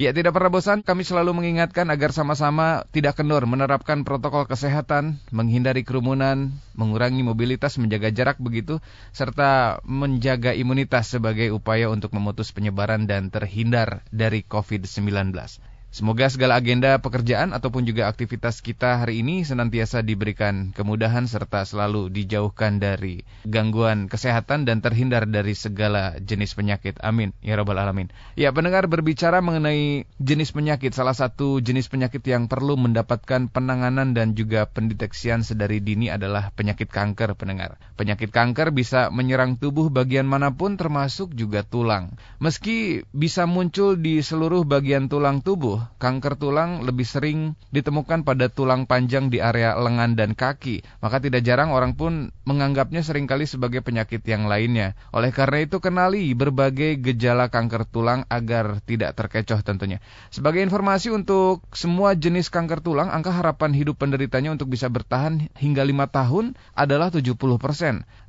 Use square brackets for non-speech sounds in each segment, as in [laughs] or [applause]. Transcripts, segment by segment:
Ya, tidak pernah bosan, kami selalu mengingatkan agar sama-sama tidak kendor menerapkan protokol kesehatan, menghindari kerumunan, mengurangi mobilitas, menjaga jarak begitu, serta menjaga imunitas sebagai upaya untuk memutus penyebaran dan terhindar dari COVID-19. Semoga segala agenda pekerjaan ataupun juga aktivitas kita hari ini senantiasa diberikan kemudahan serta selalu dijauhkan dari gangguan kesehatan dan terhindar dari segala jenis penyakit. Amin. Ya Rabbal Alamin. Ya pendengar berbicara mengenai jenis penyakit. Salah satu jenis penyakit yang perlu mendapatkan penanganan dan juga pendeteksian sedari dini adalah penyakit kanker pendengar. Penyakit kanker bisa menyerang tubuh bagian mana pun termasuk juga tulang. Meski bisa muncul di seluruh bagian tulang tubuh, kanker tulang lebih sering ditemukan pada tulang panjang di area lengan dan kaki. Maka tidak jarang orang pun menganggapnya sering kali sebagai penyakit yang lainnya. Oleh karena itu kenali berbagai gejala kanker tulang agar tidak terkecoh tentunya. Sebagai informasi untuk semua jenis kanker tulang, angka harapan hidup penderitanya untuk bisa bertahan hingga 5 tahun adalah 70%.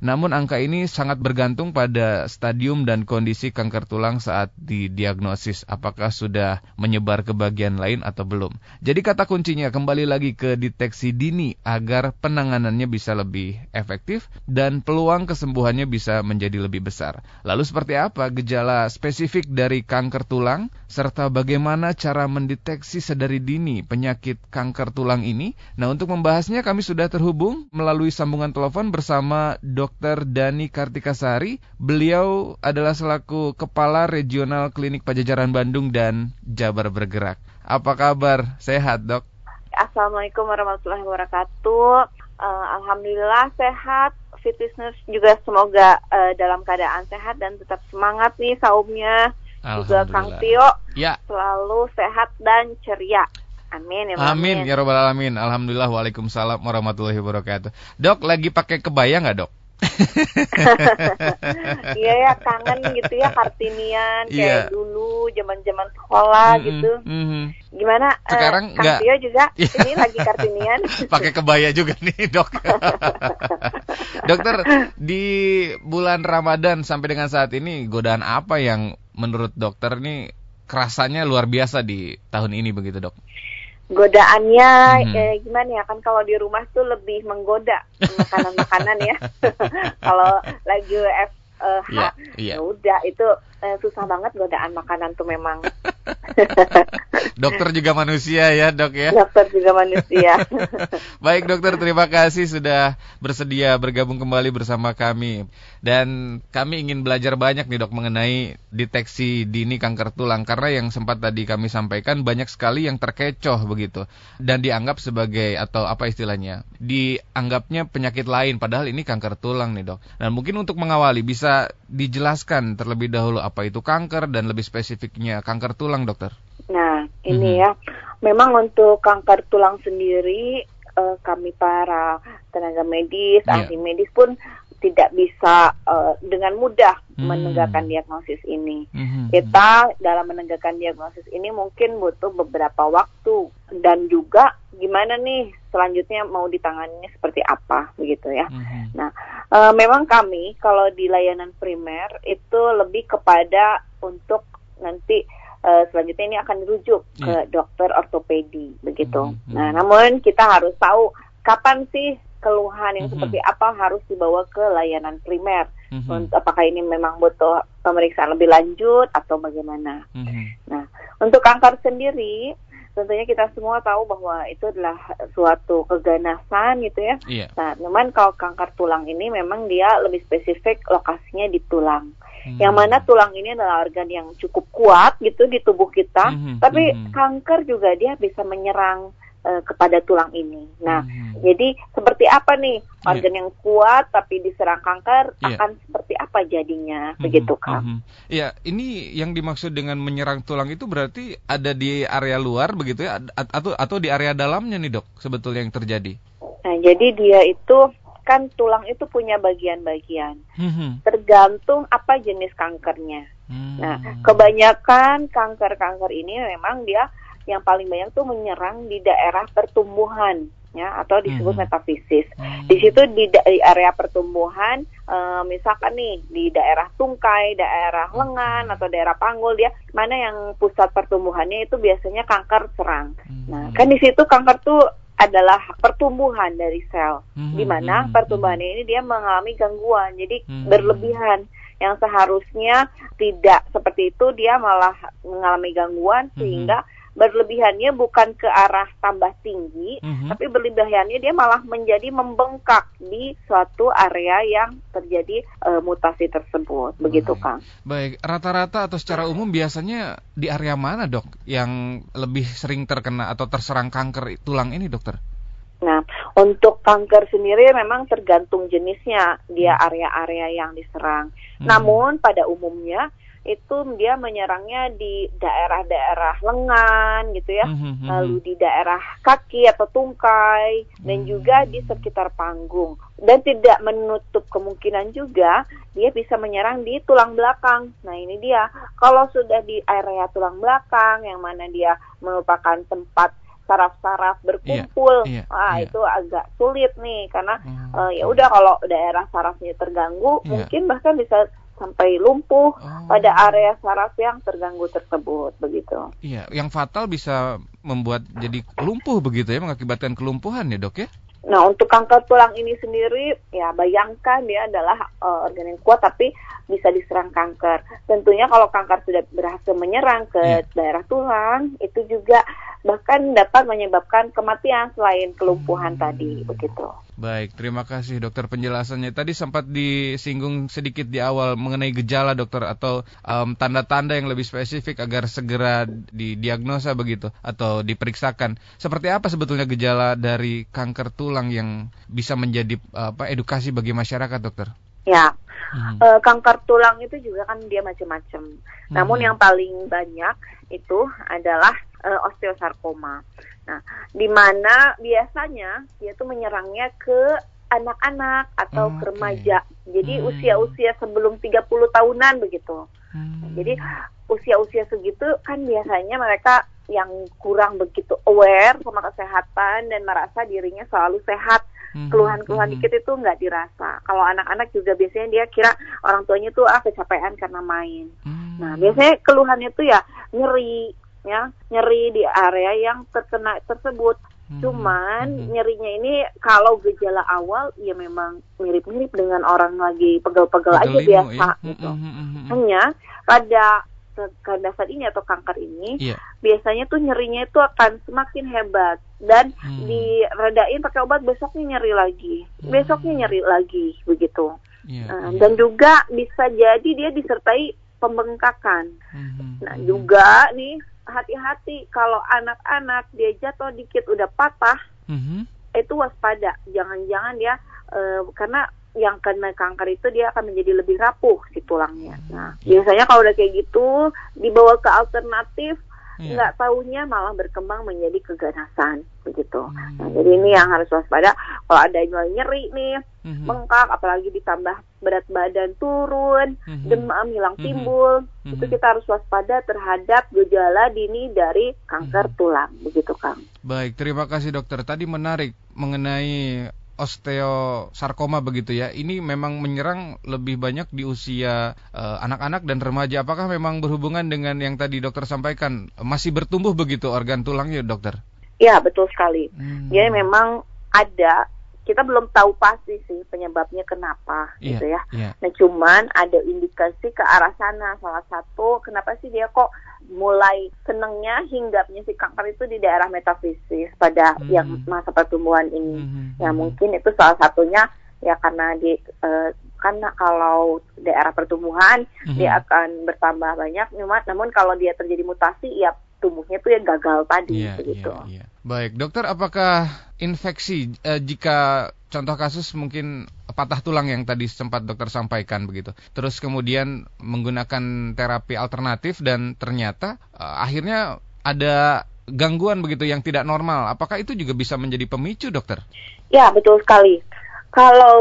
Namun angka ini sangat bergantung pada stadium dan kondisi kanker tulang saat didiagnosis. Apakah sudah menyebar ke bagian lain atau belum. Jadi kata kuncinya kembali lagi ke deteksi dini agar penanganannya bisa lebih efektif dan peluang kesembuhannya bisa menjadi lebih besar. Lalu seperti apa gejala spesifik dari kanker tulang serta bagaimana cara mendeteksi sedari dini penyakit kanker tulang ini? Nah, untuk membahasnya kami sudah terhubung melalui sambungan telepon bersama Dr. Dani Kartikasari. Beliau adalah selaku Kepala Regional Klinik Pajajaran Bandung dan Jabar Bergerak. Apa kabar? Sehat, Dok? Assalamualaikum warahmatullahi wabarakatuh. Uh, Alhamdulillah sehat. Fit listeners juga semoga uh, dalam keadaan sehat dan tetap semangat nih saumnya. Juga Kang Tio ya. selalu sehat dan ceria. Amin ya Amin ya robbal alamin. Alhamdulillah waalaikumsalam warahmatullahi wabarakatuh. Dok lagi pakai kebaya nggak dok? [laughs] Iya ya kangen gitu ya kartinian kayak yeah. dulu zaman-zaman sekolah mm -hmm, gitu. Mm -hmm. Gimana? Eh, Sekarang uh, enggak. juga iya. ini lagi kartinian. [laughs] Pakai kebaya juga nih dok. [laughs] Dokter di bulan Ramadan sampai dengan saat ini godaan apa yang menurut dokter nih kerasanya luar biasa di tahun ini begitu dok? Godaannya hmm. eh, gimana ya kan kalau di rumah tuh lebih menggoda makanan-makanan ya [laughs] kalau lagi F uh, H yeah, yeah. ya udah itu uh, susah banget godaan makanan tuh memang. [laughs] Dokter juga manusia ya dok ya. Dokter juga manusia. [laughs] Baik dokter terima kasih sudah bersedia bergabung kembali bersama kami. Dan kami ingin belajar banyak nih dok mengenai deteksi dini kanker tulang. Karena yang sempat tadi kami sampaikan banyak sekali yang terkecoh begitu. Dan dianggap sebagai atau apa istilahnya dianggapnya penyakit lain. Padahal ini kanker tulang nih dok. Dan mungkin untuk mengawali bisa dijelaskan terlebih dahulu apa itu kanker dan lebih spesifiknya kanker tulang dokter nah ini hmm. ya memang untuk kanker tulang sendiri uh, kami para tenaga medis yeah. ahli medis pun tidak bisa uh, dengan mudah hmm. menegakkan diagnosis ini. Hmm. Kita dalam menegakkan diagnosis ini mungkin butuh beberapa waktu dan juga gimana nih selanjutnya mau ditanganinya seperti apa begitu ya. Hmm. Nah, uh, memang kami kalau di layanan primer itu lebih kepada untuk nanti uh, selanjutnya ini akan dirujuk yeah. ke dokter ortopedi begitu. Hmm. Nah, namun kita harus tahu kapan sih keluhan yang mm -hmm. seperti apa harus dibawa ke layanan primer. Mm -hmm. Apakah ini memang butuh pemeriksaan lebih lanjut atau bagaimana? Mm -hmm. Nah, untuk kanker sendiri tentunya kita semua tahu bahwa itu adalah suatu keganasan gitu ya. Yeah. Nah, memang kalau kanker tulang ini memang dia lebih spesifik lokasinya di tulang. Hmm. Yang mana tulang ini adalah organ yang cukup kuat gitu di tubuh kita, hmm. tapi hmm. kanker juga dia bisa menyerang uh, kepada tulang ini. Nah, hmm. jadi seperti apa nih iya. organ yeah. yang kuat tapi diserang kanker yeah. akan seperti apa jadinya, hmm. begitu kan? Hmm. Ya, ini yang dimaksud dengan menyerang tulang itu berarti ada di area luar begitu ya, atau atau di area dalamnya nih dok sebetulnya yang terjadi? Nah, jadi dia itu kan tulang itu punya bagian-bagian, hmm. tergantung apa jenis kankernya. Hmm. Nah, kebanyakan kanker-kanker ini memang dia yang paling banyak tuh menyerang di daerah pertumbuhan ya atau disebut hmm. metafisis. Hmm. Di situ di, di area pertumbuhan, e, misalkan nih di daerah tungkai, daerah lengan atau daerah panggul dia mana yang pusat pertumbuhannya itu biasanya kanker serang. Hmm. Nah, kan di situ kanker tuh adalah pertumbuhan dari sel, hmm. di mana hmm. pertumbuhan ini dia mengalami gangguan, jadi hmm. berlebihan yang seharusnya tidak seperti itu dia malah mengalami gangguan hmm. Berlebihannya bukan ke arah tambah tinggi, mm-hmm. tapi berlebihannya dia malah menjadi membengkak di suatu area yang terjadi uh, mutasi tersebut, Baik. begitu Kang. Baik, rata-rata atau secara umum biasanya di area mana dok yang lebih sering terkena atau terserang kanker tulang ini dokter? Nah, untuk kanker sendiri memang tergantung jenisnya, dia hmm. area-area yang diserang. Hmm. Namun pada umumnya itu dia menyerangnya di daerah-daerah lengan gitu ya, mm-hmm. lalu di daerah kaki atau tungkai dan mm-hmm. juga di sekitar panggung. Dan tidak menutup kemungkinan juga dia bisa menyerang di tulang belakang. Nah ini dia, kalau sudah di area tulang belakang yang mana dia merupakan tempat saraf-saraf berkumpul, yeah, yeah, ah yeah. itu agak sulit nih karena mm-hmm. uh, ya udah kalau daerah sarafnya terganggu, yeah. mungkin bahkan bisa sampai lumpuh oh. pada area saraf yang terganggu tersebut begitu. Iya, yang fatal bisa membuat jadi lumpuh begitu ya, mengakibatkan kelumpuhan ya dok ya? Nah untuk kanker tulang ini sendiri ya bayangkan dia adalah uh, organ yang kuat tapi bisa diserang kanker. Tentunya kalau kanker sudah berhasil menyerang ke yeah. daerah tulang itu juga bahkan dapat menyebabkan kematian selain kelumpuhan hmm. tadi begitu. Baik, terima kasih dokter penjelasannya. Tadi sempat disinggung sedikit di awal mengenai gejala dokter atau tanda-tanda um, yang lebih spesifik agar segera didiagnosa begitu atau diperiksakan. Seperti apa sebetulnya gejala dari kanker tulang yang bisa menjadi apa edukasi bagi masyarakat, dokter? Ya, hmm. uh, kanker tulang itu juga kan dia macam-macam. Hmm. Namun yang paling banyak itu adalah uh, osteosarkoma. Nah, di mana biasanya dia tuh menyerangnya ke anak-anak atau okay. ke remaja. Jadi hmm. usia-usia sebelum 30 tahunan begitu. Hmm. Jadi usia-usia segitu kan biasanya mereka yang kurang begitu aware sama kesehatan dan merasa dirinya selalu sehat. Hmm. Keluhan-keluhan hmm. dikit itu nggak dirasa. Kalau anak-anak juga biasanya dia kira orang tuanya tuh ah kecapean karena main. Hmm. Nah, biasanya keluhannya tuh ya nyeri, ya nyeri di area yang terkena tersebut. Hmm. Cuman hmm. nyerinya ini kalau gejala awal ya memang mirip-mirip dengan orang lagi pegel-pegel aja biasa ya? gitu. Hmm, hmm, Hanya pada saat ini atau kanker ini yeah. biasanya tuh nyerinya itu akan semakin hebat dan hmm. diredain pakai obat besoknya nyeri lagi, hmm. besoknya nyeri lagi begitu. Yeah, uh, yeah. Dan juga bisa jadi dia disertai pembengkakan. Hmm. Nah juga nih hati-hati kalau anak-anak dia jatuh dikit udah patah, mm-hmm. itu waspada. Jangan-jangan dia uh, karena yang kena kanker itu dia akan menjadi lebih rapuh si tulangnya. Nah, yeah. biasanya kalau udah kayak gitu dibawa ke alternatif yeah. nggak tahunya malah berkembang menjadi keganasan begitu. Hmm. Nah, jadi ini yang harus waspada. Kalau ada nyeri nih, hmm. bengkak, apalagi ditambah berat badan turun, hmm. demam hilang hmm. timbul, hmm. itu kita harus waspada terhadap gejala dini dari kanker hmm. tulang, begitu Kang. Baik, terima kasih dokter. Tadi menarik mengenai osteosarkoma begitu ya. Ini memang menyerang lebih banyak di usia eh, anak-anak uh, dan remaja. Apakah memang berhubungan dengan yang tadi dokter sampaikan masih bertumbuh begitu organ tulangnya, dokter? Ya betul sekali. Hmm. Jadi memang ada kita belum tahu pasti sih penyebabnya kenapa yeah, gitu ya. Yeah. Nah cuman ada indikasi ke arah sana. Salah satu kenapa sih dia kok mulai senengnya hinggapnya si kanker itu di daerah metafisis pada mm -hmm. yang masa pertumbuhan ini. Mm -hmm. Ya mungkin itu salah satunya ya karena di uh, karena kalau daerah pertumbuhan mm -hmm. dia akan bertambah banyak. Namun kalau dia terjadi mutasi ya tumbuhnya tuh yang gagal tadi yeah, begitu. Yeah, yeah. Baik, dokter apakah infeksi eh, jika contoh kasus mungkin patah tulang yang tadi sempat dokter sampaikan begitu. Terus kemudian menggunakan terapi alternatif dan ternyata eh, akhirnya ada gangguan begitu yang tidak normal. Apakah itu juga bisa menjadi pemicu, dokter? Ya, betul sekali. Kalau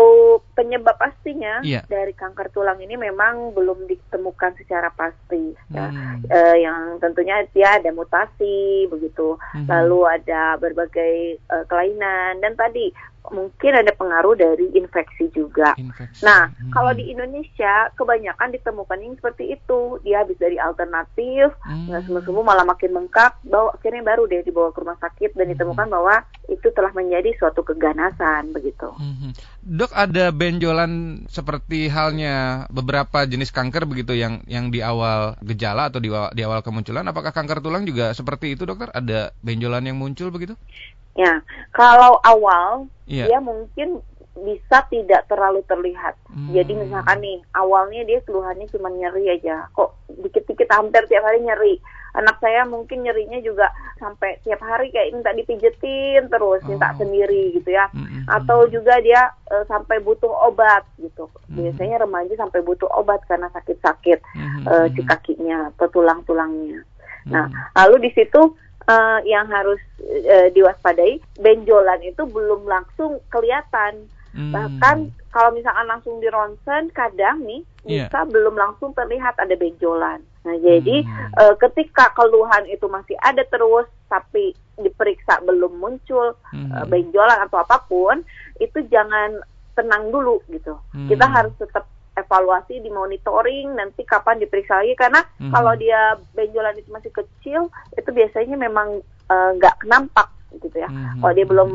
penyebab pastinya Iya. dari kanker tulang ini memang belum ditemukan secara pasti. Ya. Hmm. Eh, yang tentunya dia ada mutasi begitu, Mhm. lalu ada berbagai eh, kelainan dan tadi mungkin ada pengaruh dari infeksi juga. Infeksi. Nah, Hmm. kalau di Indonesia kebanyakan ditemukan yang seperti itu. Dia habis dari alternatif, Hmm. nggak sembuh-sembuh malah makin bengkak, bawa akhirnya baru deh dibawa ke rumah sakit dan Hmm. ditemukan bahwa itu telah menjadi suatu keganasan begitu. Mhm. Dok ada benjolan seperti halnya beberapa jenis kanker begitu yang yang di awal gejala atau di awal, di awal kemunculan apakah kanker tulang juga seperti itu dokter ada benjolan yang muncul begitu? Ya, kalau awal Iya. dia mungkin bisa tidak terlalu terlihat. Hmm. Jadi misalkan nih awalnya dia keluhannya cuma nyeri aja, kok dikit-dikit hampir tiap hari nyeri. Anak saya mungkin nyerinya juga sampai tiap hari kayak minta dipijetin terus, minta Oh. sendiri gitu ya. Mhm. Atau juga dia eh, sampai butuh obat gitu. Hmm. Biasanya remaja sampai butuh obat karena sakit-sakit eh, Mhm. di kakinya atau tulang-tulangnya. Nah, Mhm. lalu di situ eh, yang harus eh, diwaspadai, benjolan itu belum langsung kelihatan. Hmm. Bahkan kalau misalkan langsung di ronsen, kadang nih Iya. bisa belum langsung terlihat ada benjolan. Nah, jadi Hmm. eh, ketika keluhan itu masih ada terus, tapi diperiksa belum muncul Mhm. eh, benjolan atau apa pun, itu jangan tenang dulu gitu. Hmm. Kita harus tetap evaluasi, dimonitoring, nanti kapan diperiksa lagi karena Hmm. kalau dia benjolan itu masih kecil, itu biasanya memang eh, nggak nampak gitu ya. Mhm. Kalau dia belum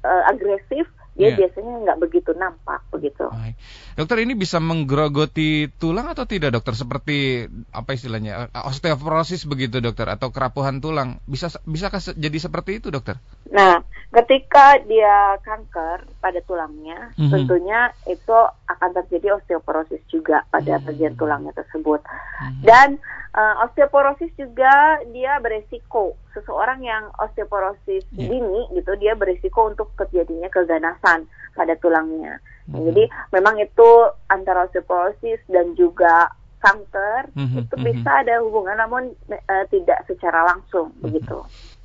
eh, agresif, dia Iya. biasanya nggak begitu nampak begitu. Baik. Dokter ini bisa menggerogoti tulang atau tidak dokter? Seperti apa istilahnya eh, osteoporosis begitu dokter atau kerapuhan tulang? Bisa se- jadi seperti itu dokter? Nah, ketika dia kanker pada tulangnya, Mhm. tentunya itu akan terjadi osteoporosis juga pada Mhm. bagian tulangnya tersebut. Mhm. Dan eh, osteoporosis juga dia beresiko. Seseorang yang osteoporosis Iya. dini gitu, dia beresiko untuk terjadinya keganasan pada tulangnya. Nah, Mhm. Jadi memang itu antara osteoporosis dan juga kanker Mhm, itu mhm. bisa ada hubungan, namun eh, tidak secara langsung begitu.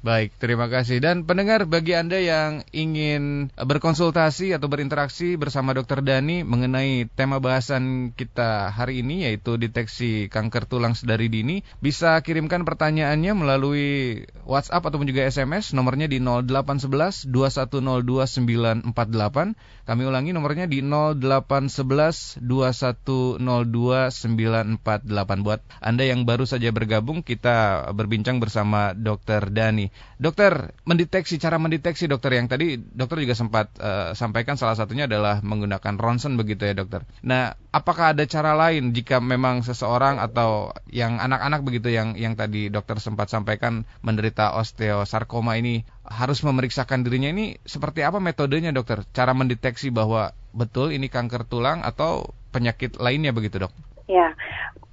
Baik, terima kasih. Dan pendengar, bagi Anda yang ingin berkonsultasi atau berinteraksi bersama Dr. Dani mengenai tema bahasan kita hari ini, yaitu deteksi kanker tulang sedari dini, bisa kirimkan pertanyaannya melalui WhatsApp ataupun juga SMS, nomornya di 0811 2102 948. Kami ulangi nomornya di 0811 2102 948. Buat Anda yang baru saja bergabung, kita berbincang bersama Dr. Dani. Dokter, mendeteksi cara mendeteksi dokter yang tadi dokter juga sempat eh, sampaikan salah satunya adalah menggunakan ronsen begitu ya dokter. Nah, apakah ada cara lain jika memang seseorang atau yang anak-anak begitu yang yang tadi dokter sempat sampaikan menderita osteosarkoma ini harus memeriksakan dirinya ini seperti apa metodenya dokter? Cara mendeteksi bahwa betul ini kanker tulang atau penyakit lainnya begitu dok? Ya,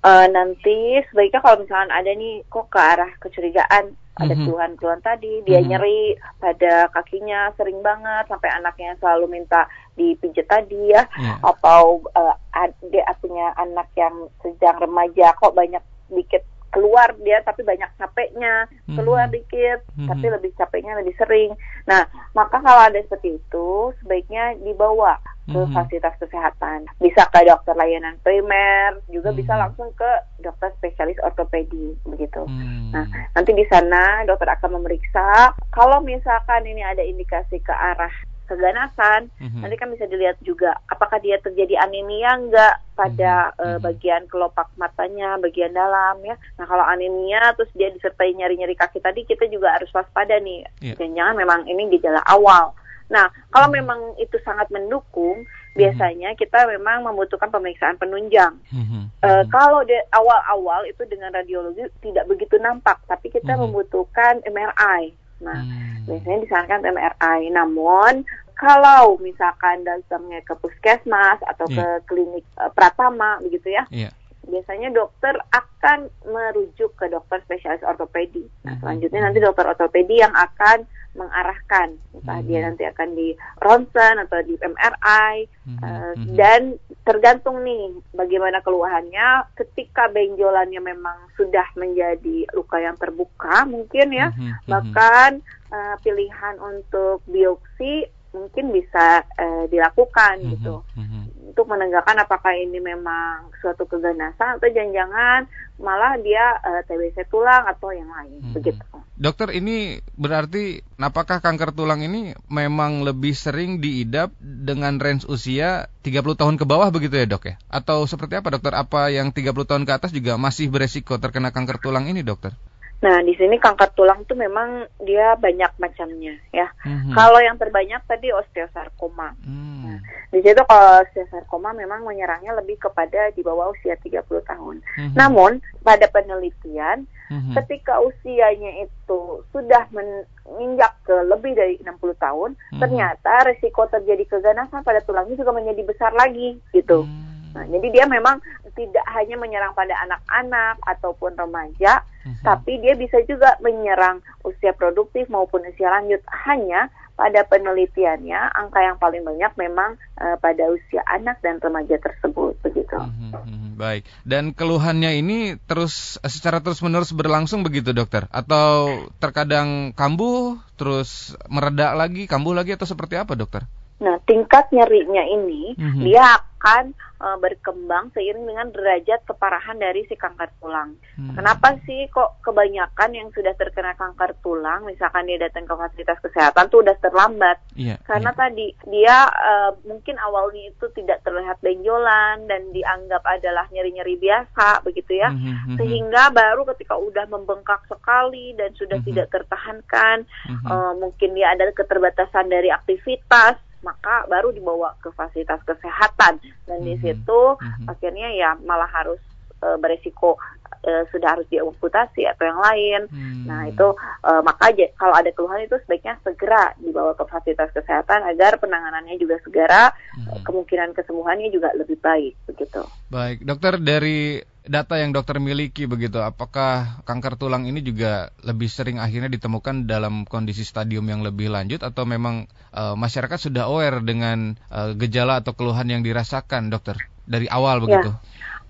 eh, nanti sebaiknya kalau misalkan ada nih kok ke arah kecurigaan ada keluhan-keluhan tadi, dia Mhm. nyeri pada kakinya sering banget sampai anaknya selalu minta dipijet tadi ya, Iya. atau ad- dia punya anak yang sedang remaja kok banyak dikit keluar dia tapi banyak capeknya keluar Mhm. dikit Mhm. tapi lebih capeknya lebih sering nah maka kalau ada seperti itu sebaiknya dibawa ke Mhm. fasilitas kesehatan bisa ke dokter layanan primer juga bisa Mhm. langsung ke dokter spesialis ortopedi begitu Hmm. Nah, nanti di sana dokter akan memeriksa. Kalau misalkan ini ada indikasi ke arah keganasan, Mhm. nanti kan bisa dilihat juga apakah dia terjadi anemia enggak pada Mhm. eh, Mhm. bagian kelopak matanya, bagian dalam ya. Nah, kalau anemia terus dia disertai nyeri-nyeri kaki tadi, kita juga harus waspada nih. Iya. Jangan-jangan memang ini gejala awal. Nah, kalau Mhm. memang itu sangat mendukung, biasanya kita memang membutuhkan pemeriksaan penunjang. Mhm. Eh, Mhm. kalau di awal-awal itu dengan radiologi tidak begitu nampak, tapi kita Mhm. membutuhkan MRI. Nah, Hmm. biasanya disarankan MRI. Namun kalau misalkan datangnya ke puskesmas atau Iya. ke klinik eh, Pratama begitu ya, Iya. biasanya dokter akan merujuk ke dokter spesialis ortopedi. Nah, Mhm. selanjutnya nanti dokter ortopedi yang akan mengarahkan, entah Mhm. dia nanti akan di ronsen atau di MRI, Mhm. Eh, Mhm. dan tergantung nih bagaimana keluhannya ketika benjolannya memang sudah menjadi luka yang terbuka mungkin ya Mhm. Mhm. bahkan eh, pilihan untuk biopsi mungkin bisa uh, dilakukan mm -hmm. gitu mm -hmm. untuk menegakkan apakah ini memang suatu keganasan atau jangan-jangan malah dia uh, TBC tulang atau yang lain mm -hmm. begitu. Dokter ini berarti apakah kanker tulang ini memang lebih sering diidap dengan range usia 30 tahun ke bawah begitu ya dok ya? Atau seperti apa dokter? Apa yang 30 tahun ke atas juga masih beresiko terkena kanker tulang ini dokter? Nah, di sini kanker tulang tuh memang dia banyak macamnya ya. Mm-hmm. Kalau yang terbanyak tadi osteosarkoma. Mm. Nah, di situ kalau osteosarkoma memang menyerangnya lebih kepada di bawah usia 30 tahun. Mm-hmm. Namun, pada penelitian Mm-hmm. ketika usianya itu sudah menginjak ke lebih dari 60 tahun, Mm-hmm. ternyata resiko terjadi keganasan pada tulangnya juga menjadi besar lagi gitu. Mm. Nah, jadi dia memang tidak hanya menyerang pada anak-anak ataupun remaja, Mhm. tapi dia bisa juga menyerang usia produktif maupun usia lanjut. Hanya pada penelitiannya angka yang paling banyak memang uh, pada usia anak dan remaja tersebut begitu. Mhm, mhm. Baik. Dan keluhannya ini terus secara terus-menerus berlangsung begitu, dokter? Atau terkadang kambuh, terus meredak lagi, kambuh lagi atau seperti apa, dokter? Nah, tingkat nyerinya ini Mhm. dia akan uh, berkembang seiring dengan derajat keparahan dari si kanker tulang. Hmm. Kenapa sih kok kebanyakan yang sudah terkena kanker tulang, misalkan dia datang ke fasilitas kesehatan tuh udah terlambat? Iya. Karena iya. tadi dia uh, mungkin awalnya itu tidak terlihat benjolan dan dianggap adalah nyeri-nyeri biasa begitu ya. Mhm, mhm. Sehingga baru ketika udah membengkak sekali dan sudah Mhm. tidak tertahankan, Mhm. uh, mungkin dia ada keterbatasan dari aktivitas, maka baru dibawa ke fasilitas kesehatan dan di Mhm. situ Mhm. akhirnya ya malah harus uh, beresiko uh, sudah harus diamputasi atau yang lain. Hmm. Nah itu uh, maka aja, kalau ada keluhan itu sebaiknya segera dibawa ke fasilitas kesehatan agar penanganannya juga segera Mhm. kemungkinan kesembuhannya juga lebih baik begitu. Baik, dokter dari data yang dokter miliki begitu, apakah kanker tulang ini juga lebih sering akhirnya ditemukan dalam kondisi stadium yang lebih lanjut atau memang eh, masyarakat sudah aware dengan eh, gejala atau keluhan yang dirasakan, dokter dari awal begitu?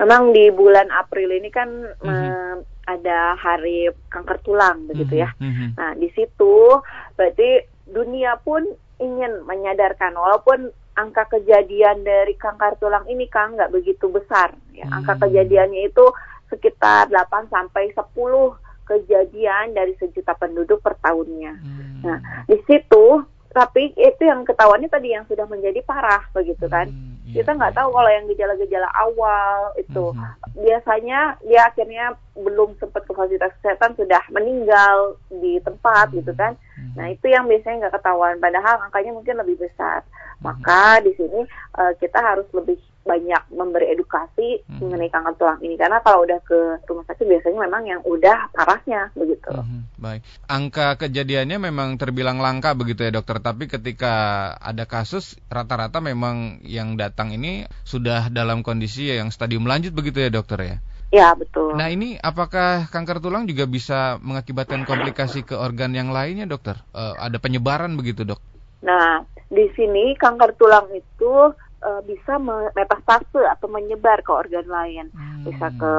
Memang di bulan April ini kan Mhm. eh, ada hari kanker tulang begitu ya. Mhm, mhm. Nah, di situ berarti dunia pun ingin menyadarkan walaupun angka kejadian dari kanker tulang ini kan nggak begitu besar ya. Angka Hmm. kejadiannya itu sekitar 8 sampai 10 kejadian dari sejuta penduduk per tahunnya. Hmm. Nah, di situ tapi itu yang ketahuannya tadi yang sudah menjadi parah begitu kan. Hmm, iya, Kita nggak iya. tahu kalau yang gejala-gejala awal itu Mhm. biasanya dia akhirnya belum sempat ke fasilitas kesehatan sudah meninggal di tempat gitu kan. Mhm. Nah itu yang biasanya nggak ketahuan, padahal angkanya mungkin lebih besar. Hmm. Maka di sini eh, kita harus lebih banyak memberi edukasi Mhm. mengenai kanker tulang ini karena kalau udah ke rumah sakit biasanya memang yang udah parahnya begitu. Mhm, Baik, angka kejadiannya memang terbilang langka begitu ya dokter. Tapi ketika ada kasus, rata-rata memang yang datang ini sudah dalam kondisi yang stadium lanjut begitu ya dokter ya. Ya betul. Nah ini apakah kanker tulang juga bisa mengakibatkan komplikasi ke organ yang lainnya dokter? Eh, ada penyebaran begitu dok? Nah, di sini kanker tulang itu eh, bisa me- metastase atau menyebar ke organ lain, Hmm. bisa ke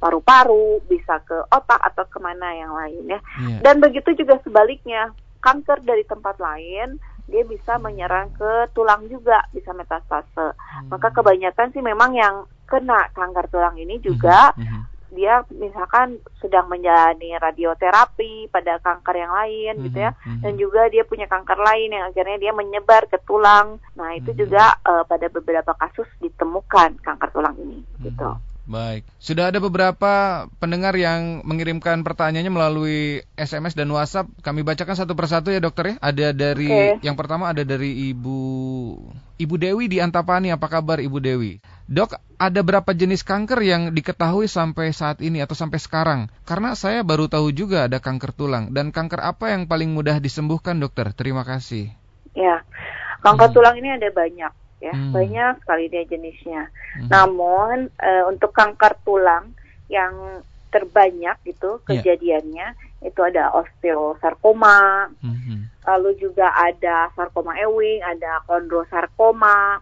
paru-paru, bisa ke otak atau ke mana yang lain ya. Iya. Dan begitu juga sebaliknya, kanker dari tempat lain dia bisa menyerang ke tulang juga, bisa metastase. Hmm. Maka kebanyakan sih memang yang kena kanker tulang ini juga Mhm, mhm. Dia misalkan sedang menjalani radioterapi pada kanker yang lain gitu ya mhm. dan juga dia punya kanker lain yang akhirnya dia menyebar ke tulang. Nah, itu Mhm. juga eh, pada beberapa kasus ditemukan kanker tulang ini gitu. Baik, sudah ada beberapa pendengar yang mengirimkan pertanyaannya melalui SMS dan WhatsApp. Kami bacakan satu persatu ya dokter ya. Ada dari Oke. yang pertama ada dari Ibu Ibu Dewi di Antapani. Apa kabar Ibu Dewi? Dok, ada berapa jenis kanker yang diketahui sampai saat ini atau sampai sekarang? Karena saya baru tahu juga ada kanker tulang dan kanker apa yang paling mudah disembuhkan dokter? Terima kasih. Ya. Kanker Hmm. tulang ini ada banyak ya, Hmm. banyak sekali dia jenisnya. Mhm. Namun eh, untuk kanker tulang yang terbanyak gitu Iya. kejadiannya itu ada osteosarkoma, Mhm. lalu juga ada sarkoma Ewing, ada kondrosarkoma,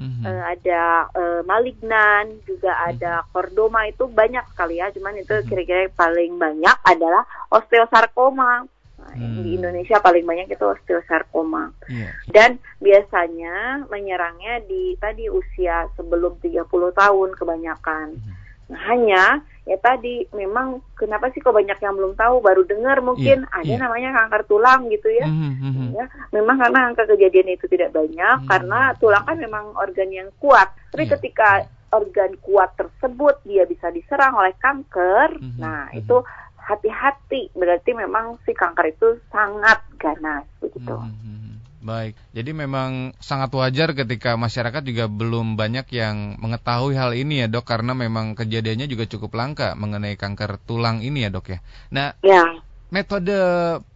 Mhm. eh, ada eh, malignan, juga ada kordoma itu banyak sekali ya. Cuman itu Mhm. kira-kira paling banyak adalah osteosarkoma. Nah, hmm. di Indonesia paling banyak itu osteosarkoma. Yeah. Dan biasanya menyerangnya di tadi usia sebelum 30 tahun kebanyakan. Hmm. Nah, hanya ya tadi memang kenapa sih kok banyak yang belum tahu baru dengar mungkin yeah, ada yeah. namanya kanker tulang gitu ya. Mm -hmm. ya memang karena angka kejadian itu tidak banyak mm -hmm. karena tulang kan memang organ yang kuat. Tapi yeah. ketika organ kuat tersebut dia bisa diserang oleh kanker, mm -hmm. nah mm -hmm. itu hati-hati berarti memang si kanker itu sangat ganas begitu. Mm -hmm. Baik, jadi memang sangat wajar ketika masyarakat juga belum banyak yang mengetahui hal ini ya dok, karena memang kejadiannya juga cukup langka mengenai kanker tulang ini ya dok ya. Nah, ya. metode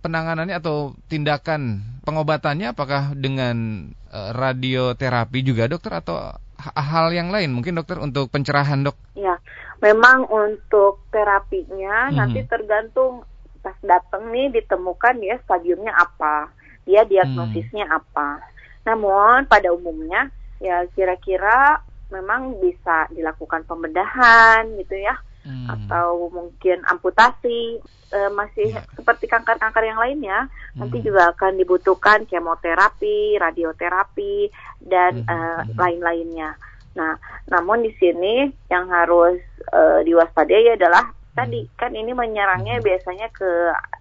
penanganannya atau tindakan pengobatannya apakah dengan uh, radioterapi juga dokter atau hal yang lain mungkin dokter untuk pencerahan dok? Ya, memang untuk terapinya mm -hmm. nanti tergantung pas datang nih ditemukan ya stadiumnya apa dia diagnosisnya hmm. apa. Namun pada umumnya ya kira-kira memang bisa dilakukan pembedahan gitu ya hmm. atau mungkin amputasi e, masih yeah. seperti kanker-kanker yang lainnya hmm. nanti juga akan dibutuhkan kemoterapi, radioterapi dan hmm. e, lain-lainnya. Nah, namun di sini yang harus e, diwaspadai adalah tadi kan ini menyerangnya hmm. biasanya ke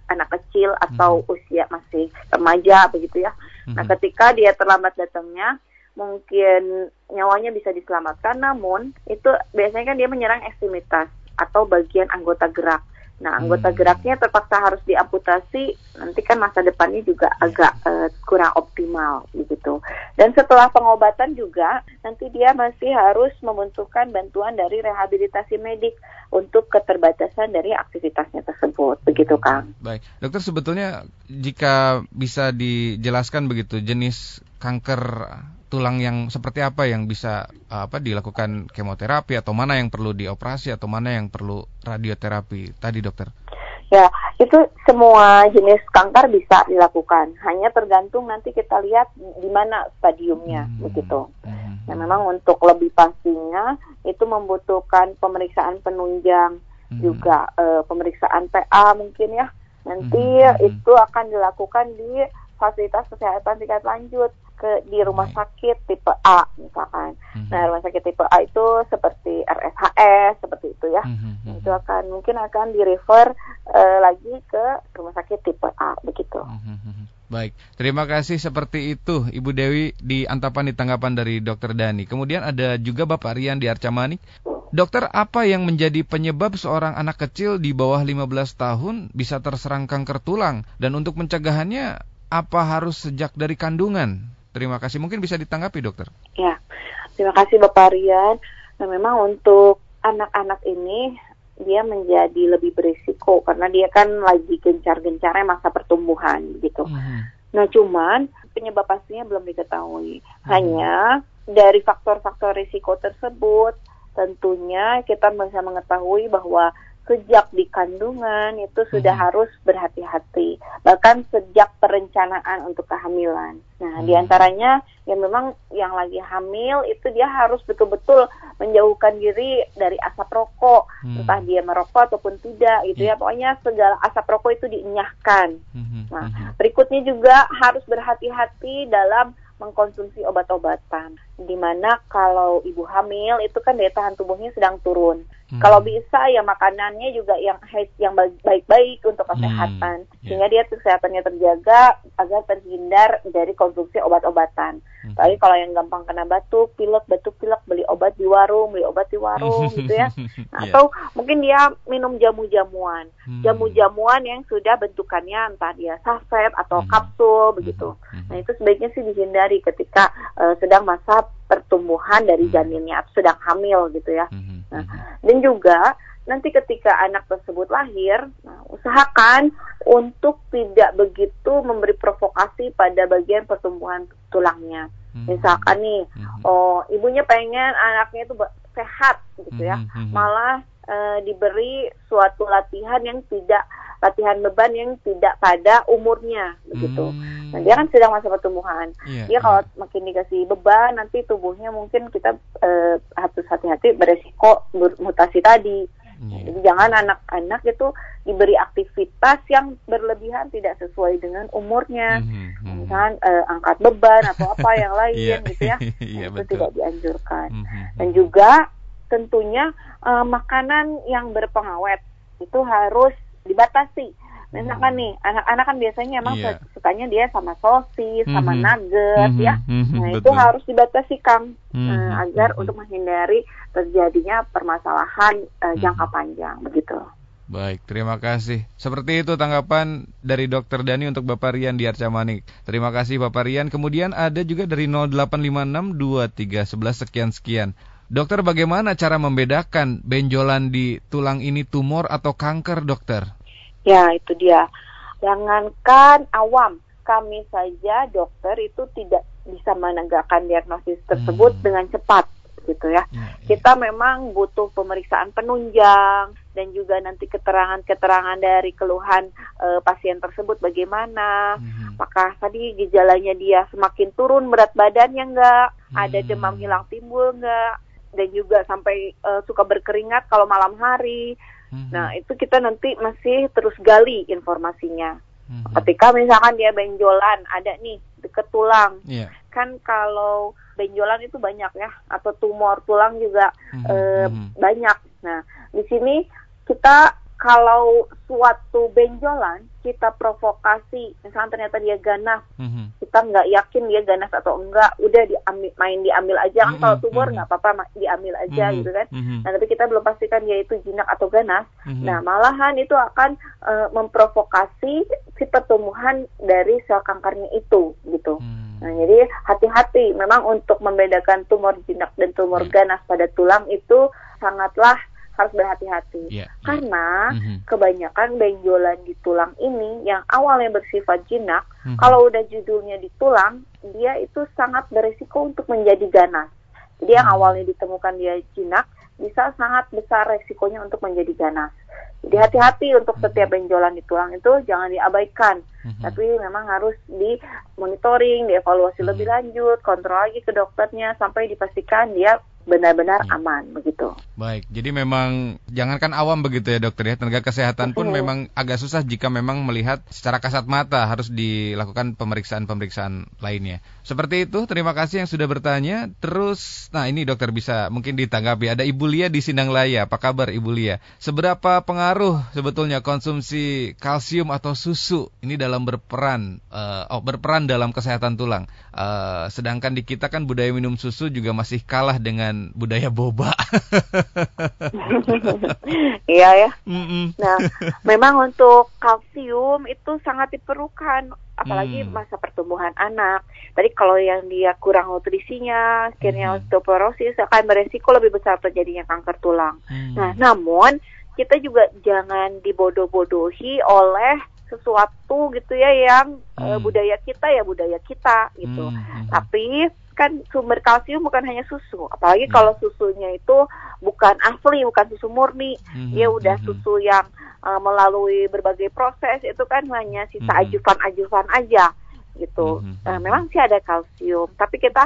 anak kecil atau hmm. usia masih remaja begitu ya. Nah, hmm. Nah, ketika dia terlambat datangnya, mungkin nyawanya bisa diselamatkan, namun itu biasanya kan dia menyerang ekstremitas atau bagian anggota gerak. Nah, anggota hmm. geraknya terpaksa harus diamputasi, nanti kan masa depannya juga agak uh, kurang optimal begitu. Dan setelah pengobatan juga, nanti dia masih harus membutuhkan bantuan dari rehabilitasi medik untuk keterbatasan dari aktivitasnya tersebut, begitu Kang. Baik, dokter sebetulnya jika bisa dijelaskan begitu jenis kanker tulang yang seperti apa yang bisa apa dilakukan kemoterapi atau mana yang perlu dioperasi atau mana yang perlu radioterapi tadi dokter? Ya, itu semua jenis kanker bisa dilakukan. Hanya tergantung nanti kita lihat di mana stadiumnya hmm. begitu. Hmm. Nah, memang untuk lebih pastinya itu membutuhkan pemeriksaan penunjang hmm. juga e, pemeriksaan PA mungkin ya. Nanti hmm. itu akan dilakukan di fasilitas kesehatan tingkat lanjut ke di rumah sakit tipe A misalkan. Mm-hmm. Nah, rumah sakit tipe A itu seperti RSHS seperti itu ya. Mm-hmm. Itu akan mungkin akan di refer uh, lagi ke rumah sakit tipe A begitu. Mm-hmm. Baik, terima kasih seperti itu Ibu Dewi di Antapani tanggapan dari Dokter Dani. Kemudian ada juga Bapak Rian di Arcamanik. Dokter, apa yang menjadi penyebab seorang anak kecil di bawah 15 tahun bisa terserang kanker tulang? Dan untuk mencegahannya, apa harus sejak dari kandungan? Terima kasih. Mungkin bisa ditanggapi, dokter. Ya, terima kasih Bapak Rian. Nah, memang untuk anak-anak ini dia menjadi lebih berisiko karena dia kan lagi gencar-gencarnya masa pertumbuhan gitu. Hmm. Nah, cuman penyebab pastinya belum diketahui. Hmm. Hanya dari faktor-faktor risiko tersebut tentunya kita bisa mengetahui bahwa sejak di kandungan itu sudah hmm. harus berhati-hati bahkan sejak perencanaan untuk kehamilan. Nah, hmm. di antaranya yang memang yang lagi hamil itu dia harus betul-betul menjauhkan diri dari asap rokok, hmm. entah dia merokok ataupun tidak, gitu ya. Hmm. Pokoknya segala asap rokok itu dienyahkan. Hmm. Nah, hmm. berikutnya juga harus berhati-hati dalam mengkonsumsi obat-obatan. Di mana kalau ibu hamil itu kan daya tahan tubuhnya sedang turun. Hmm. Kalau bisa ya makanannya juga yang yang baik-baik untuk kesehatan, hmm. yeah. sehingga dia kesehatannya terjaga agar terhindar dari konsumsi obat-obatan. Hmm. Tapi kalau yang gampang kena batuk, pilek, batuk pilek, beli obat di warung, beli obat di warung [laughs] gitu ya. Nah, yeah. Atau mungkin dia minum jamu-jamuan, hmm. jamu-jamuan yang sudah bentukannya entah dia saset atau hmm. kapsul begitu. Hmm. Nah itu sebaiknya sih dihindari ketika uh, sedang masa pertumbuhan dari hmm. janinnya sedang hamil gitu ya. Hmm. Nah, dan juga nanti ketika anak tersebut lahir, nah, usahakan untuk tidak begitu memberi provokasi pada bagian pertumbuhan tulangnya. Hmm. Misalkan nih, hmm. oh ibunya pengen anaknya itu sehat gitu ya, hmm. malah uh, diberi suatu latihan yang tidak latihan beban yang tidak pada umurnya begitu. Hmm. Nah dia kan sedang masa pertumbuhan. Yeah, dia kalau yeah. makin dikasih beban nanti tubuhnya mungkin kita uh, harus hati-hati beresiko mutasi tadi. Yeah. Jadi jangan anak-anak itu diberi aktivitas yang berlebihan tidak sesuai dengan umurnya, mm-hmm. misalkan uh, angkat beban atau apa yang [laughs] lain yeah. gitu ya, [laughs] yeah, itu betul. tidak dianjurkan. Mm-hmm. Dan juga tentunya uh, makanan yang berpengawet itu harus dibatasi Misalkan nih, anak-anak kan biasanya emang yeah. sukanya dia sama sosis, mm -hmm. sama nugget mm -hmm. ya. Mm -hmm. Nah, Betul. itu harus dibatasi Kang mm -hmm. uh, agar mm -hmm. untuk menghindari terjadinya permasalahan uh, jangka mm -hmm. panjang begitu. Baik, terima kasih. Seperti itu tanggapan dari Dokter Dani untuk Bapak Rian di Arca Manik. Terima kasih Bapak Rian. Kemudian ada juga dari 08562311 sekian sekian. Dokter, bagaimana cara membedakan benjolan di tulang ini tumor atau kanker, dokter? Ya, itu dia. Jangankan awam, kami saja dokter itu tidak bisa menegakkan diagnosis tersebut hmm. dengan cepat gitu ya. ya, ya. Kita memang butuh pemeriksaan penunjang dan juga nanti keterangan-keterangan dari keluhan e, pasien tersebut bagaimana. Hmm. Apakah tadi gejalanya dia semakin turun berat badannya enggak, hmm. ada demam hilang timbul enggak, dan juga sampai e, suka berkeringat kalau malam hari. Hmm. Nah, itu kita nanti masih terus gali informasinya. Hmm. Ketika misalkan dia benjolan, ada nih deket tulang. Yeah. Kan kalau benjolan itu banyak ya, atau tumor tulang juga hmm. eh, hmm. banyak. Nah, di sini kita kalau suatu benjolan kita provokasi, misalnya ternyata dia ganas, mm-hmm. kita nggak yakin dia ganas atau enggak, udah diambil main diambil aja kan mm-hmm. kalau tumor nggak mm-hmm. apa-apa diambil aja mm-hmm. gitu kan. Mm-hmm. Nah tapi kita belum pastikan dia itu jinak atau ganas. Mm-hmm. Nah malahan itu akan uh, memprovokasi si pertumbuhan dari sel kankernya itu gitu. Mm-hmm. Nah jadi hati-hati, memang untuk membedakan tumor jinak dan tumor mm-hmm. ganas pada tulang itu sangatlah harus berhati-hati yeah, iya. karena mm-hmm. kebanyakan benjolan di tulang ini yang awalnya bersifat jinak mm-hmm. kalau udah judulnya di tulang dia itu sangat berisiko untuk menjadi ganas jadi yang mm-hmm. awalnya ditemukan dia jinak bisa sangat besar resikonya untuk menjadi ganas jadi hati-hati untuk mm-hmm. setiap benjolan di tulang itu jangan diabaikan mm-hmm. tapi memang harus di monitoring dievaluasi mm-hmm. lebih lanjut kontrol lagi ke dokternya sampai dipastikan dia benar-benar ya. aman begitu. Baik, jadi memang jangankan awam begitu ya dokter ya, tenaga kesehatan pun hmm. memang agak susah jika memang melihat secara kasat mata harus dilakukan pemeriksaan-pemeriksaan lainnya. Seperti itu, terima kasih yang sudah bertanya. Terus, nah ini dokter bisa mungkin ditanggapi. Ada Ibu Lia di Sindang Laya, apa kabar Ibu Lia? Seberapa pengaruh sebetulnya konsumsi kalsium atau susu ini dalam berperan, uh, oh berperan dalam kesehatan tulang? Uh, sedangkan di kita kan budaya minum susu juga masih kalah dengan dengan budaya boba. [laughs] iya ya. Mm-mm. Nah, [laughs] memang untuk kalsium itu sangat diperlukan apalagi mm. masa pertumbuhan anak. Tadi kalau yang dia kurang nutrisinya, akhirnya mm. osteoporosis akan beresiko lebih besar terjadinya kanker tulang. Mm. Nah, namun kita juga jangan dibodoh-bodohi oleh sesuatu gitu ya yang hmm. uh, budaya kita ya budaya kita gitu. Hmm. Tapi kan sumber kalsium bukan hanya susu, apalagi hmm. kalau susunya itu bukan asli, bukan susu murni, hmm. ya udah hmm. susu yang uh, melalui berbagai proses itu kan hanya sisa hmm. ajuvan-ajuvan aja gitu. Hmm. Uh, memang sih ada kalsium, tapi kita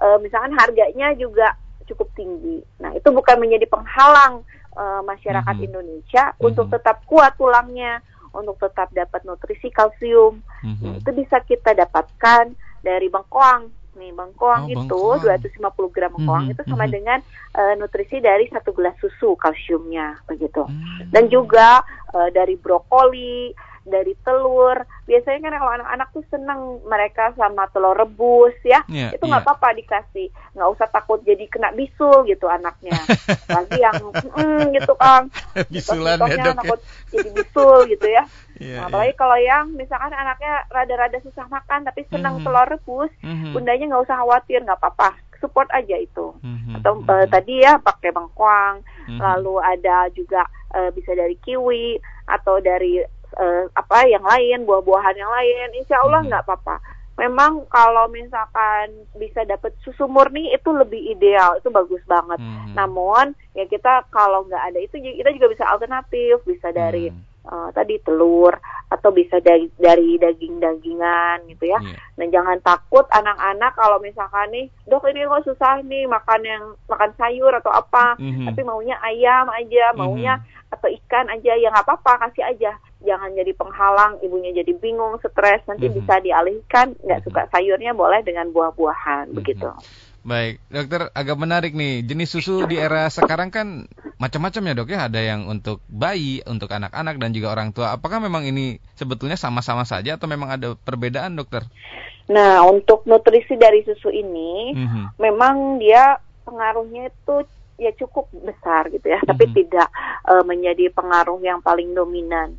uh, misalkan harganya juga cukup tinggi. Nah itu bukan menjadi penghalang uh, masyarakat hmm. Indonesia hmm. untuk tetap kuat tulangnya, untuk tetap dapat nutrisi kalsium. Hmm. Nah, itu bisa kita dapatkan dari bengkoang nih bengkoang oh, itu bengkoang. 250 gram bengkoang mm -hmm. itu sama mm -hmm. dengan uh, nutrisi dari satu gelas susu kalsiumnya begitu mm -hmm. dan juga uh, dari brokoli dari telur. Biasanya kan kalau anak-anak tuh seneng mereka sama telur rebus ya. Yeah, itu nggak yeah. apa-apa dikasih. Nggak usah takut jadi kena bisul gitu anaknya. [laughs] Lagi yang mm, gitu kan. [laughs] Bisulan ya dok. Takut jadi bisul gitu ya. Yeah, nah, apalagi yeah. kalau yang misalkan anaknya rada-rada susah makan tapi senang mm -hmm. telur rebus, mm -hmm. bundanya nggak usah khawatir, nggak apa-apa support aja itu. Mm-hmm. Atau uh, tadi ya pakai bengkoang, mm-hmm. lalu ada juga uh, bisa dari kiwi atau dari uh, apa yang lain buah-buahan yang lain insya Allah hmm. nggak hmm. apa-apa memang kalau misalkan bisa dapat susu murni itu lebih ideal itu bagus banget hmm. namun ya kita kalau nggak ada itu kita juga bisa alternatif bisa dari hmm. uh, tadi telur atau bisa dari, dari daging-dagingan gitu ya. Yeah. Nah jangan takut anak-anak kalau misalkan nih dok ini kok susah nih makan yang makan sayur atau apa, mm -hmm. tapi maunya ayam aja, maunya mm -hmm. atau ikan aja ya nggak apa-apa kasih aja. Jangan jadi penghalang, ibunya jadi bingung, stres, nanti mm -hmm. bisa dialihkan. Nggak mm -hmm. suka sayurnya boleh dengan buah-buahan mm -hmm. begitu. Baik, dokter agak menarik nih. Jenis susu di era sekarang kan macam-macam ya dok ya. Ada yang untuk bayi, untuk anak-anak dan juga orang tua. Apakah memang ini sebetulnya sama-sama saja atau memang ada perbedaan dokter? Nah, untuk nutrisi dari susu ini, mm -hmm. memang dia pengaruhnya itu ya cukup besar gitu ya, mm -hmm. tapi tidak uh, menjadi pengaruh yang paling dominan.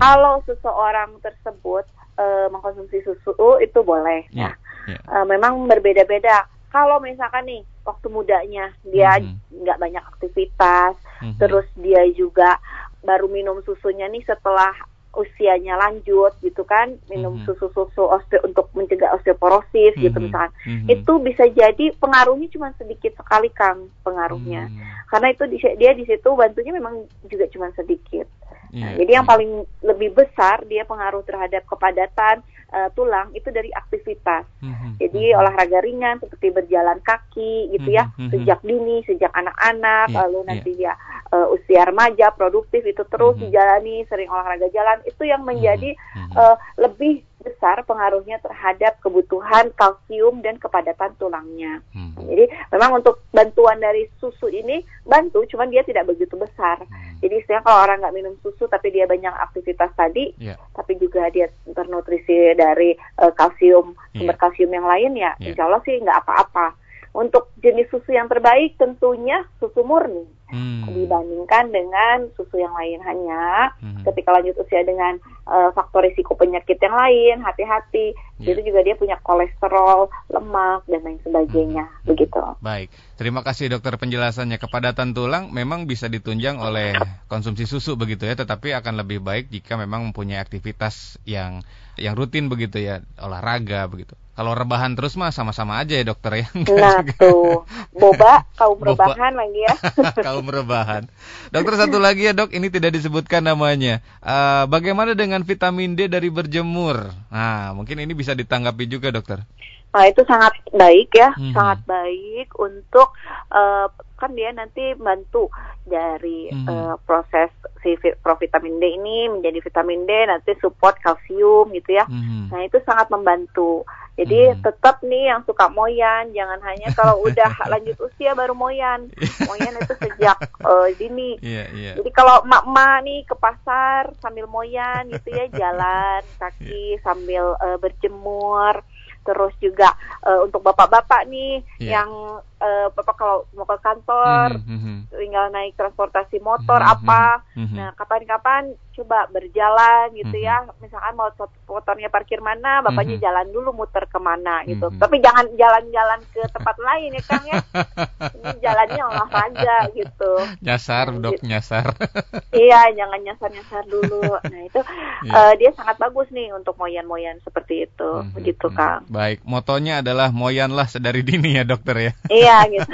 Kalau seseorang tersebut uh, mengkonsumsi susu itu boleh, yeah, ya. Yeah. Uh, memang berbeda-beda kalau misalkan nih waktu mudanya dia mm-hmm. nggak mm -hmm. banyak aktivitas, mm -hmm. terus dia juga baru minum susunya nih setelah usianya lanjut gitu kan minum mm -hmm. susu-susu osteo untuk mencegah osteoporosis mm -hmm. gitu mm-hmm. misalkan mm -hmm. itu bisa jadi pengaruhnya cuma sedikit sekali kang pengaruhnya mm -hmm. karena itu dia di situ bantunya memang juga cuma sedikit Yeah, nah, jadi yang paling lebih besar dia pengaruh terhadap kepadatan uh, tulang itu dari aktivitas. Mm-hmm. Jadi mm-hmm. olahraga ringan seperti berjalan kaki gitu ya mm-hmm. sejak dini, sejak anak-anak, yeah, lalu nanti yeah. dia uh, usia remaja produktif itu terus mm-hmm. dijalani, sering olahraga jalan itu yang menjadi mm-hmm. uh, lebih besar pengaruhnya terhadap kebutuhan kalsium dan kepadatan tulangnya. Hmm. Jadi memang untuk bantuan dari susu ini bantu, cuman dia tidak begitu besar. Hmm. Jadi istilahnya kalau orang nggak minum susu tapi dia banyak aktivitas tadi, yeah. tapi juga dia ternutrisi dari uh, kalsium sumber yeah. kalsium yang lain ya, yeah. insya Allah sih nggak apa-apa. Untuk jenis susu yang terbaik tentunya susu murni hmm. dibandingkan dengan susu yang lain hanya hmm. ketika lanjut usia dengan uh, faktor risiko penyakit yang lain hati-hati yeah. itu juga dia punya kolesterol lemak dan lain sebagainya hmm. begitu baik terima kasih dokter penjelasannya kepadatan tulang memang bisa ditunjang oleh konsumsi susu begitu ya tetapi akan lebih baik jika memang mempunyai aktivitas yang yang rutin begitu ya olahraga begitu kalau rebahan terus mah sama-sama aja ya dokter ya. [laughs] Nah tuh, boba kaum rebahan lagi ya. [laughs] kaum rebahan. Dokter satu lagi ya dok, ini tidak disebutkan namanya. Uh, bagaimana dengan vitamin D dari berjemur? Nah mungkin ini bisa ditanggapi juga dokter. Nah itu sangat baik ya, hmm. sangat baik untuk uh, kan dia nanti bantu dari hmm. uh, proses si provitamin D ini menjadi vitamin D nanti support kalsium gitu ya. Hmm. Nah itu sangat membantu. Jadi hmm. tetap nih yang suka moyan jangan hanya kalau [laughs] udah lanjut usia baru moyan. Moyan itu sejak uh, dini. Yeah, yeah. Jadi kalau mak-mak nih ke pasar sambil moyan gitu ya [laughs] jalan kaki yeah. sambil uh, berjemur terus juga uh, untuk bapak-bapak nih yeah. yang uh, bapak kalau mau ke kantor mm -hmm. tinggal naik transportasi motor mm -hmm. apa mm -hmm. nah kapan-kapan coba berjalan gitu mm -hmm. ya misalkan mau motornya parkir mana bapaknya mm -hmm. jalan dulu muter ke mana gitu mm -hmm. tapi jangan jalan-jalan ke tempat lain ya kang ya [laughs] ini jalannya olahraga gitu nyasar nah, dok gitu. nyasar [laughs] iya jangan nyasar-nyasar dulu [laughs] nah itu yeah. uh, dia sangat bagus nih untuk moyan-moyan seperti itu mm -hmm. begitu kang baik motonya adalah moyanlah sedari dini ya dokter ya iya gitu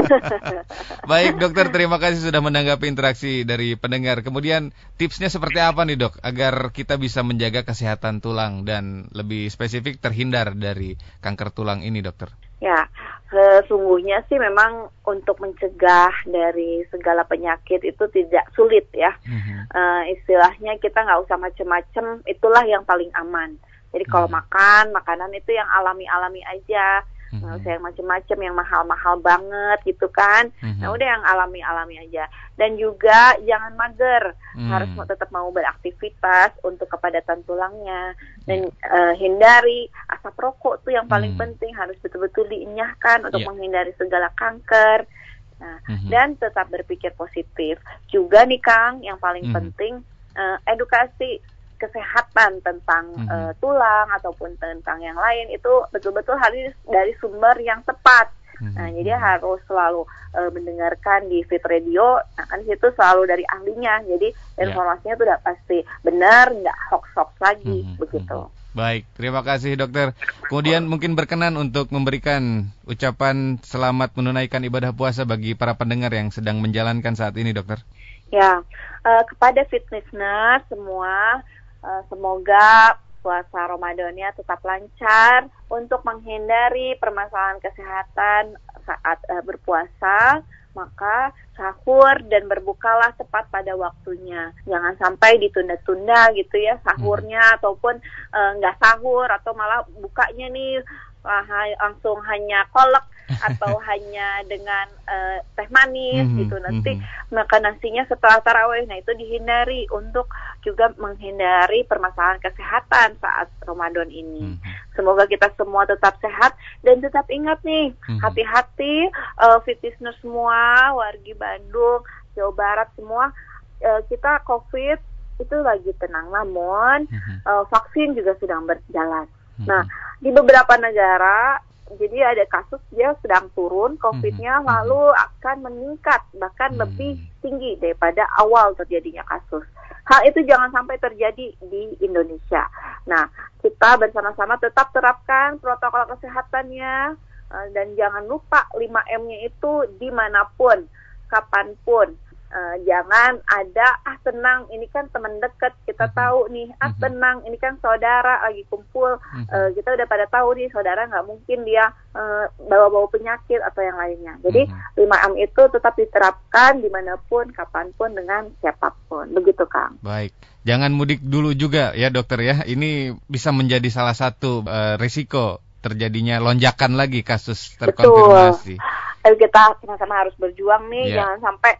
baik dokter terima kasih sudah menanggapi interaksi dari pendengar kemudian tipsnya seperti apa nih dok agar kita bisa menjaga kesehatan tulang dan lebih spesifik terhindar dari kanker tulang ini dokter? Ya, sesungguhnya sih memang untuk mencegah dari segala penyakit itu tidak sulit ya. Mm-hmm. Uh, istilahnya kita nggak usah macem-macem, itulah yang paling aman. Jadi kalau mm-hmm. makan, makanan itu yang alami-alami aja mm-hmm. nggak usah yang macem-macem yang mahal-mahal banget gitu kan mm-hmm. nah udah yang alami-alami aja dan juga jangan mager mm. harus tetap mau beraktivitas untuk kepadatan tulangnya dan yeah. uh, hindari asap rokok tuh yang paling mm. penting harus betul-betul dienyahkan untuk yeah. menghindari segala kanker nah mm-hmm. dan tetap berpikir positif juga nih Kang yang paling mm-hmm. penting uh, edukasi kesehatan tentang mm -hmm. uh, tulang ataupun tentang yang lain itu betul-betul harus dari sumber yang tepat. Mm -hmm. Nah, jadi harus selalu uh, mendengarkan di Fit Radio. Nah, kan situ selalu dari ahlinya. Jadi ya. informasinya yeah. udah pasti benar, nggak hoax-hoax lagi mm -hmm. begitu. Mm -hmm. Baik, terima kasih dokter. Kemudian mungkin berkenan untuk memberikan ucapan selamat menunaikan ibadah puasa bagi para pendengar yang sedang menjalankan saat ini dokter. Ya, uh, kepada fitnessner semua, uh, semoga puasa Ramadannya tetap lancar untuk menghindari permasalahan kesehatan saat uh, berpuasa maka sahur dan berbukalah tepat pada waktunya. Jangan sampai ditunda-tunda gitu ya sahurnya hmm. ataupun nggak uh, sahur atau malah bukanya nih uh, langsung hanya kolak [laughs] atau hanya dengan uh, teh manis mm -hmm, gitu nanti mm -hmm. makan nasinya setelah tarawih nah itu dihindari untuk juga menghindari permasalahan kesehatan saat Ramadan ini mm -hmm. semoga kita semua tetap sehat dan tetap ingat nih mhm. hati-hati mm -hmm. uh, fitness semua wargi Bandung Jawa Barat semua uh, kita COVID itu lagi tenang namun mm -hmm. uh, vaksin juga sedang berjalan mm -hmm. nah di beberapa negara jadi ada kasus dia sedang turun COVID-nya mm-hmm. lalu akan meningkat bahkan mm-hmm. lebih tinggi daripada awal terjadinya kasus. Hal itu jangan sampai terjadi di Indonesia. Nah, kita bersama-sama tetap terapkan protokol kesehatannya uh, dan jangan lupa 5M-nya itu di mana pun, kapan pun Uh, jangan ada ah tenang ini kan teman dekat kita mm-hmm. tahu nih. Ah mm-hmm. tenang ini kan saudara lagi kumpul. Uh, kita udah pada tahu nih saudara nggak mungkin dia uh, bawa-bawa penyakit atau yang lainnya. Jadi lima m itu tetap diterapkan di mana pun kapan pun dengan siapa pun. Begitu kang. Baik. Jangan mudik dulu juga ya dokter ya. Ini bisa menjadi salah satu uh, risiko terjadinya lonjakan lagi kasus terkonfirmasi. Betul. kita sama-sama harus berjuang nih. Yeah. jangan sampai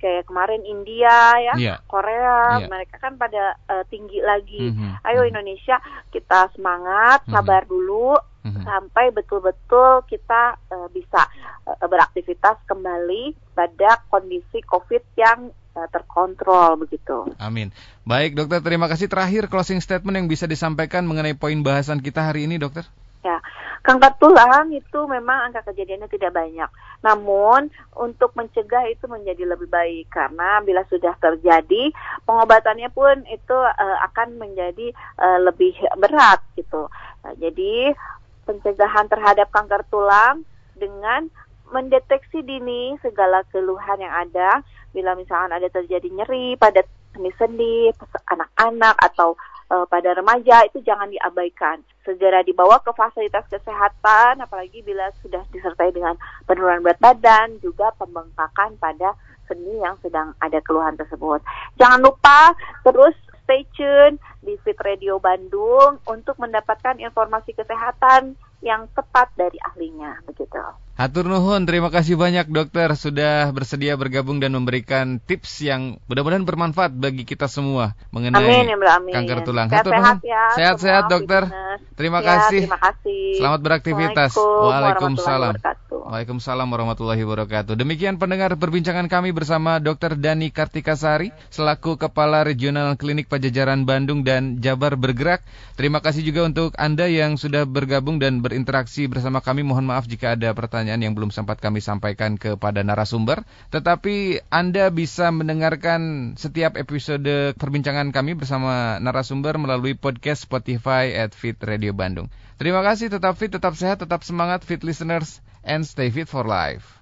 kayak kemarin India ya, yeah. Korea, yeah. mereka kan pada uh, tinggi lagi. Mm -hmm. Ayo mhm. Indonesia kita semangat, mhm. sabar mm -hmm. dulu mm -hmm. sampai betul-betul kita uh, bisa uh, beraktivitas kembali pada kondisi COVID yang uh, terkontrol begitu. Amin. Baik, dokter, terima kasih. Terakhir closing statement yang bisa disampaikan mengenai poin bahasan kita hari ini, dokter. Ya, kanker tulang itu memang angka kejadiannya tidak banyak. Namun untuk mencegah itu menjadi lebih baik karena bila sudah terjadi pengobatannya pun itu uh, akan menjadi uh, lebih berat gitu. Nah, jadi pencegahan terhadap kanker tulang dengan mendeteksi dini segala keluhan yang ada. Bila misalkan ada terjadi nyeri pada sendi-sendi, anak-anak atau uh, pada remaja itu jangan diabaikan. Segera dibawa ke fasilitas kesehatan, apalagi bila sudah disertai dengan penurunan berat badan, juga pembengkakan pada sendi yang sedang ada keluhan tersebut. Jangan lupa terus stay tune di Fit Radio Bandung untuk mendapatkan informasi kesehatan yang tepat dari ahlinya begitu. Hatur nuhun, terima kasih banyak dokter sudah bersedia bergabung dan memberikan tips yang mudah-mudahan bermanfaat bagi kita semua mengenai amin, ya, amin. kanker tulang. Sehat, sehat ya. Sehat-sehat dokter. Terima ya, kasih. Terima kasih. Selamat beraktivitas. Waalaikumsalam. Waalaikumsalam warahmatullahi wabarakatuh. Demikian pendengar perbincangan kami bersama Dr. Dani Kartikasari selaku Kepala Regional Klinik Pajajaran Bandung dan Jabar Bergerak. Terima kasih juga untuk Anda yang sudah bergabung dan berinteraksi bersama kami. Mohon maaf jika ada pertanyaan pertanyaan yang belum sempat kami sampaikan kepada narasumber. Tetapi Anda bisa mendengarkan setiap episode perbincangan kami bersama narasumber melalui podcast Spotify at Fit Radio Bandung. Terima kasih, tetap fit, tetap sehat, tetap semangat, fit listeners, and stay fit for life.